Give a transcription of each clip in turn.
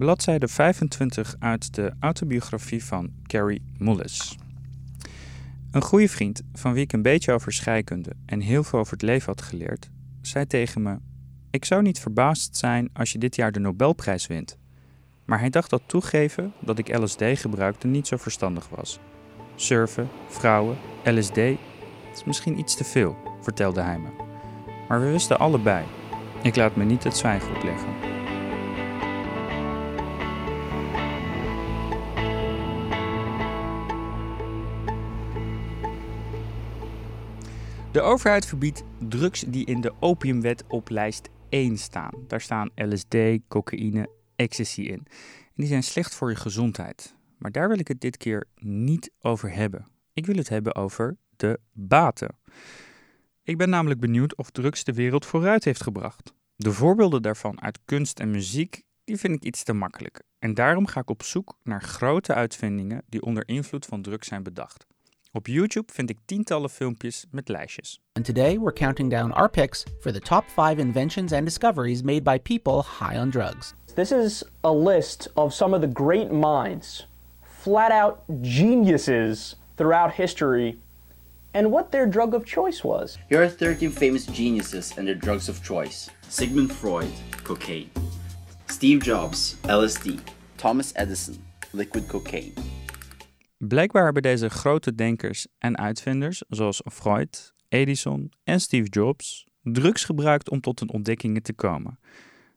bladzijde 25 uit de autobiografie van Carrie Mullis. Een goede vriend, van wie ik een beetje over scheikunde en heel veel over het leven had geleerd, zei tegen me: Ik zou niet verbaasd zijn als je dit jaar de Nobelprijs wint. Maar hij dacht dat toegeven dat ik LSD gebruikte niet zo verstandig was. Surfen, vrouwen, LSD, is misschien iets te veel, vertelde hij me. Maar we wisten allebei. Ik laat me niet het zwijgen opleggen. De overheid verbiedt drugs die in de opiumwet op lijst 1 staan. Daar staan LSD, cocaïne, ecstasy in. En die zijn slecht voor je gezondheid. Maar daar wil ik het dit keer niet over hebben. Ik wil het hebben over de baten. Ik ben namelijk benieuwd of drugs de wereld vooruit heeft gebracht. De voorbeelden daarvan uit kunst en muziek, die vind ik iets te makkelijk. En daarom ga ik op zoek naar grote uitvindingen die onder invloed van drugs zijn bedacht. Op YouTube vind ik tientallen filmpjes met lijstjes. And today we're counting down our picks for the top 5 inventions and discoveries made by people high on drugs. This is a list of some of the great minds, flat out geniuses throughout history, and what their drug of choice was. Here are 13 famous geniuses and their drugs of choice Sigmund Freud, cocaine. Steve Jobs, LSD. Thomas Edison, liquid cocaine. Blijkbaar hebben deze grote denkers en uitvinders, zoals Freud, Edison en Steve Jobs, drugs gebruikt om tot hun ontdekkingen te komen.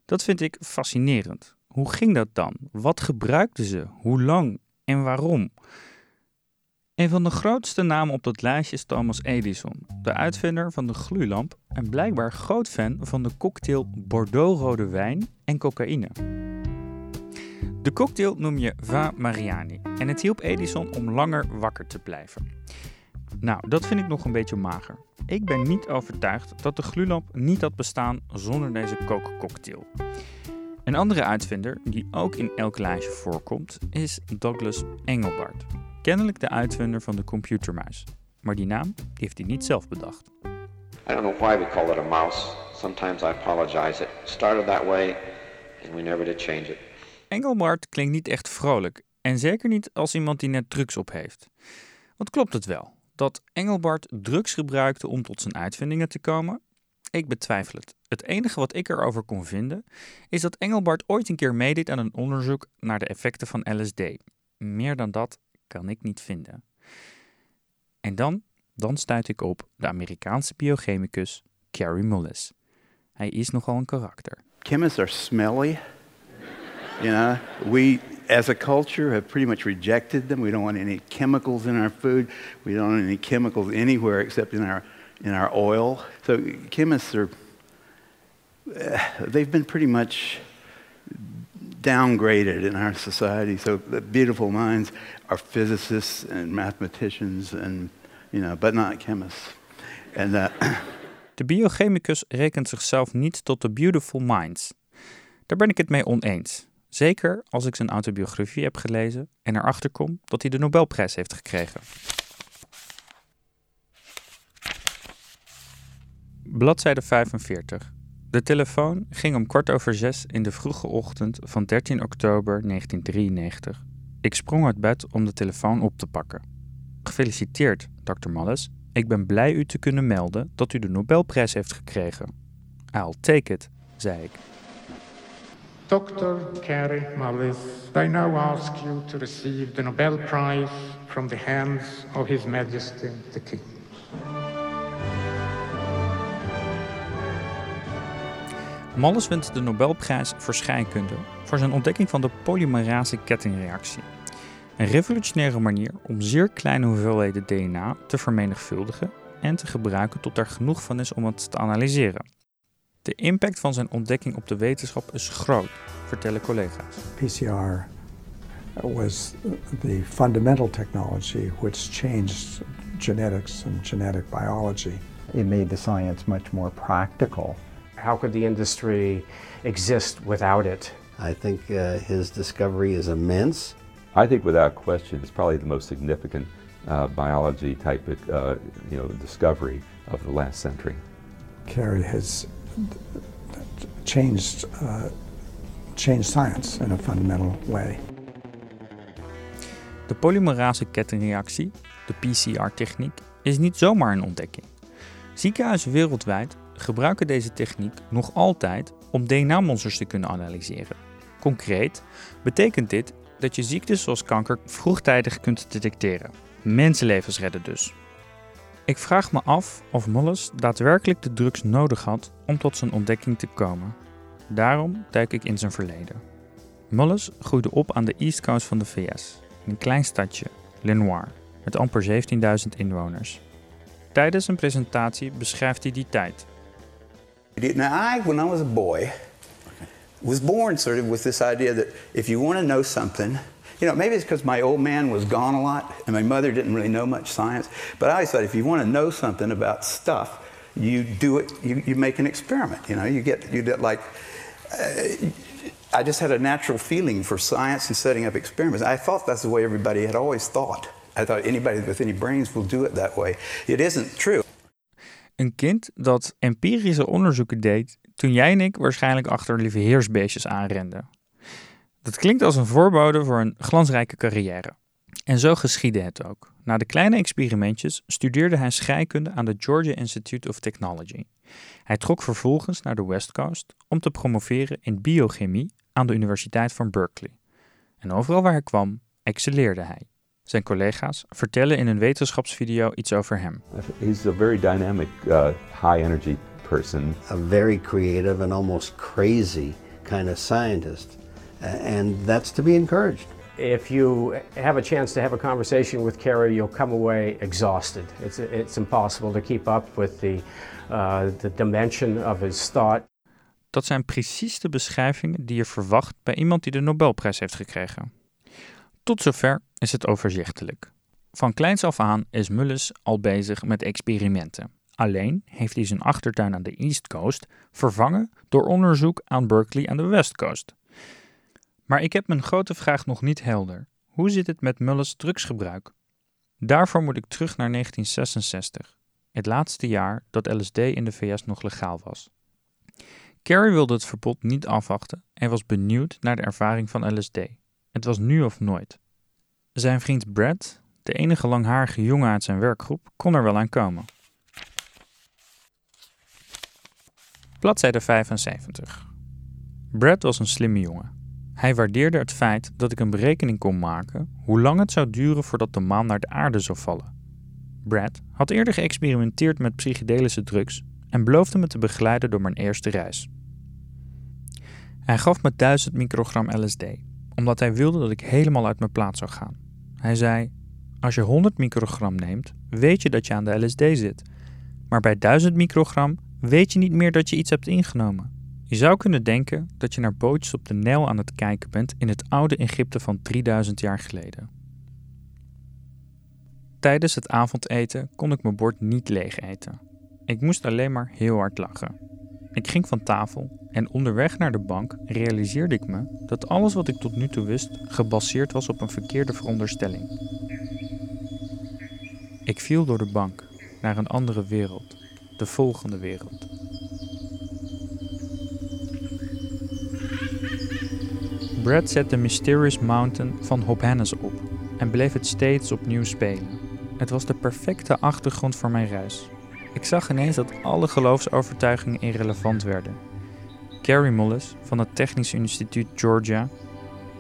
Dat vind ik fascinerend. Hoe ging dat dan? Wat gebruikten ze? Hoe lang en waarom? Een van de grootste namen op dat lijstje is Thomas Edison, de uitvinder van de gloeilamp en blijkbaar groot fan van de cocktail Bordeaux-rode wijn en cocaïne. De cocktail noem je Va Mariani en het hielp Edison om langer wakker te blijven. Nou, dat vind ik nog een beetje mager. Ik ben niet overtuigd dat de gloeilamp niet had bestaan zonder deze cocktail. Een andere uitvinder, die ook in elk lijstje voorkomt, is Douglas Engelbart. Kennelijk de uitvinder van de computermuis. Maar die naam heeft hij niet zelf bedacht. I don't know why we call it a mouse. Sometimes I apologize. It started that way and we never did change it. Engelbart klinkt niet echt vrolijk en zeker niet als iemand die net drugs op heeft. Want klopt het wel dat Engelbart drugs gebruikte om tot zijn uitvindingen te komen? Ik betwijfel het. Het enige wat ik erover kon vinden is dat Engelbart ooit een keer meedeed aan een onderzoek naar de effecten van LSD. Meer dan dat kan ik niet vinden. En dan, dan stuit ik op de Amerikaanse biochemicus Carrie Mullis. Hij is nogal een karakter. Chemists are smelly. You know, we as a culture have pretty much rejected them. We don't want any chemicals in our food. We don't want any chemicals anywhere except in our in our oil. So chemists are they've been pretty much downgraded in our society. So the beautiful minds are physicists and mathematicians and you know, but not chemists. And uh, De biochemicus rekent zichzelf niet tot de beautiful minds. Daar ben ik het mee oneens. Zeker als ik zijn autobiografie heb gelezen en erachter kom dat hij de Nobelprijs heeft gekregen. Bladzijde 45. De telefoon ging om kwart over zes in de vroege ochtend van 13 oktober 1993. Ik sprong uit bed om de telefoon op te pakken. Gefeliciteerd, Dr. Malles. Ik ben blij u te kunnen melden dat u de Nobelprijs heeft gekregen. I'll take it, zei ik. Dr. Carey Mullis, I now ask you to receive the Nobel Prize from the hands of His Majesty the King. Malles wint de Nobelprijs voor scheikunde voor zijn ontdekking van de polymerase kettingreactie. Een revolutionaire manier om zeer kleine hoeveelheden DNA te vermenigvuldigen en te gebruiken tot er genoeg van is om het te analyseren. De impact van zijn ontdekking op de wetenschap is groot, vertellen collega's. PCR was the fundamental technology which changed genetics and genetic biology. It made the science much more practical. How could the industry exist without it? I think uh, his discovery is immense. I think without question it's probably the most significant uh, biology type of, uh, you know, discovery of the last century. Carey has changed uh, science in a fundamental way. De polymerase kettingreactie, de PCR-techniek, is niet zomaar een ontdekking. Ziekenhuizen wereldwijd gebruiken deze techniek nog altijd om DNA-monsters te kunnen analyseren. Concreet betekent dit dat je ziektes zoals kanker vroegtijdig kunt detecteren. Mensenlevens redden dus. Ik vraag me af of Mullis daadwerkelijk de drugs nodig had om tot zijn ontdekking te komen. Daarom duik ik in zijn verleden. Mullis groeide op aan de East Coast van de VS, in een klein stadje, Lenoir, met amper 17.000 inwoners. Tijdens een presentatie beschrijft hij die tijd. Now, I, when I was a boy, was born sort of with this idea that if you want to know something, you know, maybe it's because my old man was gone a lot and my mother didn't really know much science, but I always thought if you want to know something about stuff, you do it, you, you make an experiment, you know, you get, you get like, uh, I just had a natural feeling for science and setting up experiments. I thought that's the way everybody had always thought. I thought anybody with any brains will do it that way. It isn't true. Een kind dat empirische onderzoeken deed toen jij en ik waarschijnlijk achter lieve heersbeestjes aanrenden. Dat klinkt als een voorbode voor een glansrijke carrière. En zo geschiedde het ook. Na de kleine experimentjes studeerde hij scheikunde aan de Georgia Institute of Technology. Hij trok vervolgens naar de West Coast om te promoveren in biochemie aan de Universiteit van Berkeley. En overal waar hij kwam, excelleerde hij. Zijn collega's vertellen in een wetenschapsvideo iets over hem. He's a very dynamic, uh, high energy person. A very creative and almost crazy kind of scientist. And that's to be encouraged. If you have a chance to have a conversation with Kerry, you'll come away exhausted. It's, it's impossible to keep up with the, uh, the dimension of his thought. Dat zijn precies de beschrijvingen die je verwacht bij iemand die de Nobelprijs heeft gekregen. Tot zover is het overzichtelijk. Van kleins af aan is Mullis al bezig met experimenten. Alleen heeft hij zijn achtertuin aan de East Coast vervangen door onderzoek aan Berkeley aan de West Coast. Maar ik heb mijn grote vraag nog niet helder. Hoe zit het met Mullis drugsgebruik? Daarvoor moet ik terug naar 1966, het laatste jaar dat LSD in de VS nog legaal was. Carrie wilde het verbod niet afwachten en was benieuwd naar de ervaring van LSD. Het was nu of nooit. Zijn vriend Brad, de enige langharige jongen uit zijn werkgroep, kon er wel aan komen. Bladzijde 75. Brad was een slimme jongen. Hij waardeerde het feit dat ik een berekening kon maken hoe lang het zou duren voordat de maan naar de aarde zou vallen. Brad had eerder geëxperimenteerd met psychedelische drugs en beloofde me te begeleiden door mijn eerste reis. Hij gaf me 1000 microgram LSD, omdat hij wilde dat ik helemaal uit mijn plaats zou gaan. Hij zei: Als je 100 microgram neemt, weet je dat je aan de LSD zit. Maar bij 1000 microgram weet je niet meer dat je iets hebt ingenomen. Je zou kunnen denken dat je naar bootjes op de Nijl aan het kijken bent in het oude Egypte van 3000 jaar geleden. Tijdens het avondeten kon ik mijn bord niet leeg eten. Ik moest alleen maar heel hard lachen. Ik ging van tafel en onderweg naar de bank realiseerde ik me dat alles wat ik tot nu toe wist gebaseerd was op een verkeerde veronderstelling. Ik viel door de bank naar een andere wereld, de volgende wereld. Brad zette Mysterious Mountain van Hophannes op en bleef het steeds opnieuw spelen. Het was de perfecte achtergrond voor mijn reis. Ik zag ineens dat alle geloofsovertuigingen irrelevant werden. Carrie Mullis van het Technisch Instituut Georgia.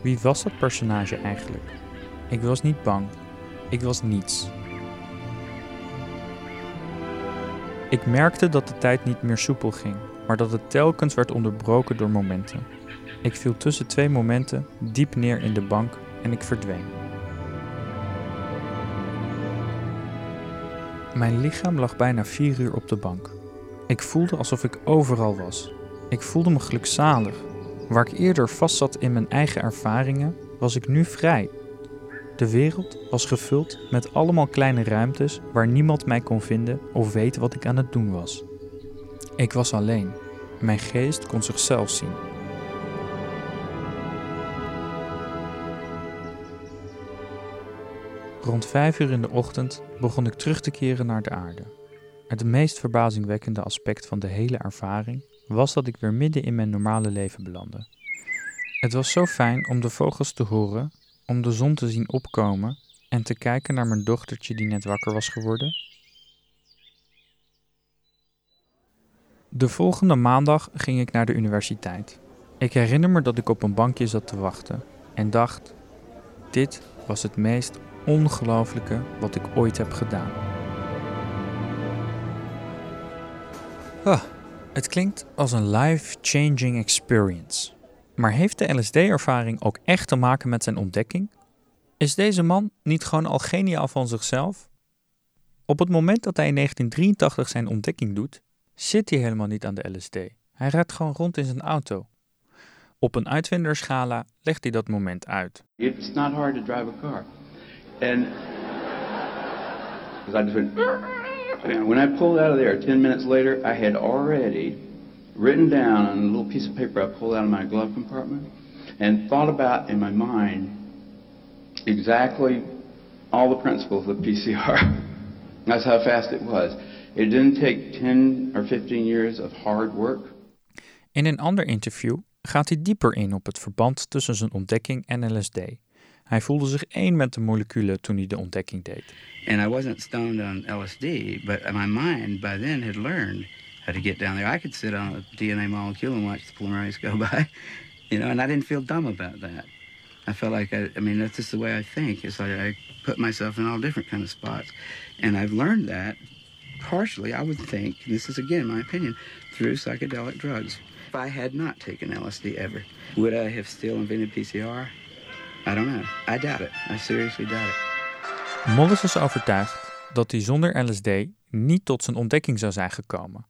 Wie was dat personage eigenlijk? Ik was niet bang. Ik was niets. Ik merkte dat de tijd niet meer soepel ging, maar dat het telkens werd onderbroken door momenten. Ik viel tussen twee momenten diep neer in de bank en ik verdween. Mijn lichaam lag bijna vier uur op de bank. Ik voelde alsof ik overal was. Ik voelde me gelukzalig. Waar ik eerder vastzat in mijn eigen ervaringen, was ik nu vrij. De wereld was gevuld met allemaal kleine ruimtes waar niemand mij kon vinden of weten wat ik aan het doen was. Ik was alleen. Mijn geest kon zichzelf zien. Rond vijf uur in de ochtend begon ik terug te keren naar de aarde. Het meest verbazingwekkende aspect van de hele ervaring was dat ik weer midden in mijn normale leven belandde. Het was zo fijn om de vogels te horen, om de zon te zien opkomen en te kijken naar mijn dochtertje die net wakker was geworden. De volgende maandag ging ik naar de universiteit. Ik herinner me dat ik op een bankje zat te wachten en dacht: dit was het meest ongelooflijke wat ik ooit heb gedaan. Ah, het klinkt als een life-changing experience. Maar heeft de LSD-ervaring ook echt te maken met zijn ontdekking? Is deze man niet gewoon al geniaal van zichzelf? Op het moment dat hij in 1983 zijn ontdekking doet, zit hij helemaal niet aan de LSD. Hij rijdt gewoon rond in zijn auto. Op een uitvinderschala legt hij dat moment uit. It's not hard to drive a car. And because I just went, and when I pulled out of there 10 minutes later, I had already written down on a little piece of paper I pulled out of my glove compartment and thought about in my mind exactly all the principles of PCR. That's how fast it was. It didn't take 10 or 15 years of hard work. In een ander interview gaat hij dieper in op het verband tussen zijn ontdekking en LSD. Hij voelde zich één met de moleculen toen hij de ontdekking deed. And I wasn't stoned on LSD, but my mind by then had learned how to get down there. I could sit on a DNA molecule and watch the polymerase go by, you know, and I didn't feel dumb about that. I felt like I, I mean, that's just the way I think. It's like I put myself in all different kind of spots, and I've learned that partially, I would think, this is again my opinion, through psychedelic drugs. If I had not taken LSD ever, would I have still invented PCR? I don't know. I doubt it. I seriously doubt it. Mollis is overtuigd dat hij zonder LSD niet tot zijn ontdekking zou zijn gekomen.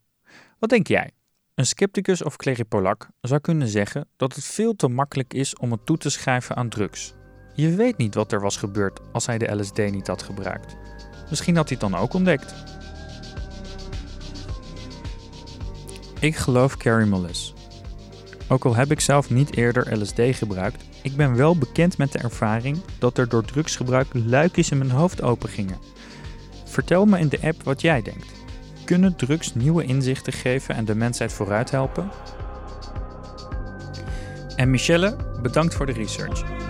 Wat denk jij? Een scepticus of kleripolak zou kunnen zeggen dat het veel te makkelijk is om het toe te schrijven aan drugs. Je weet niet wat er was gebeurd als hij de LSD niet had gebruikt. Misschien had hij het dan ook ontdekt. Ik geloof Carrie Mullis. Ook al heb ik zelf niet eerder LSD gebruikt, ik ben wel bekend met de ervaring dat er door drugsgebruik luikjes in mijn hoofd open gingen. Vertel me in de app wat jij denkt. Kunnen drugs nieuwe inzichten geven en de mensheid vooruit helpen? En Michelle, bedankt voor de research.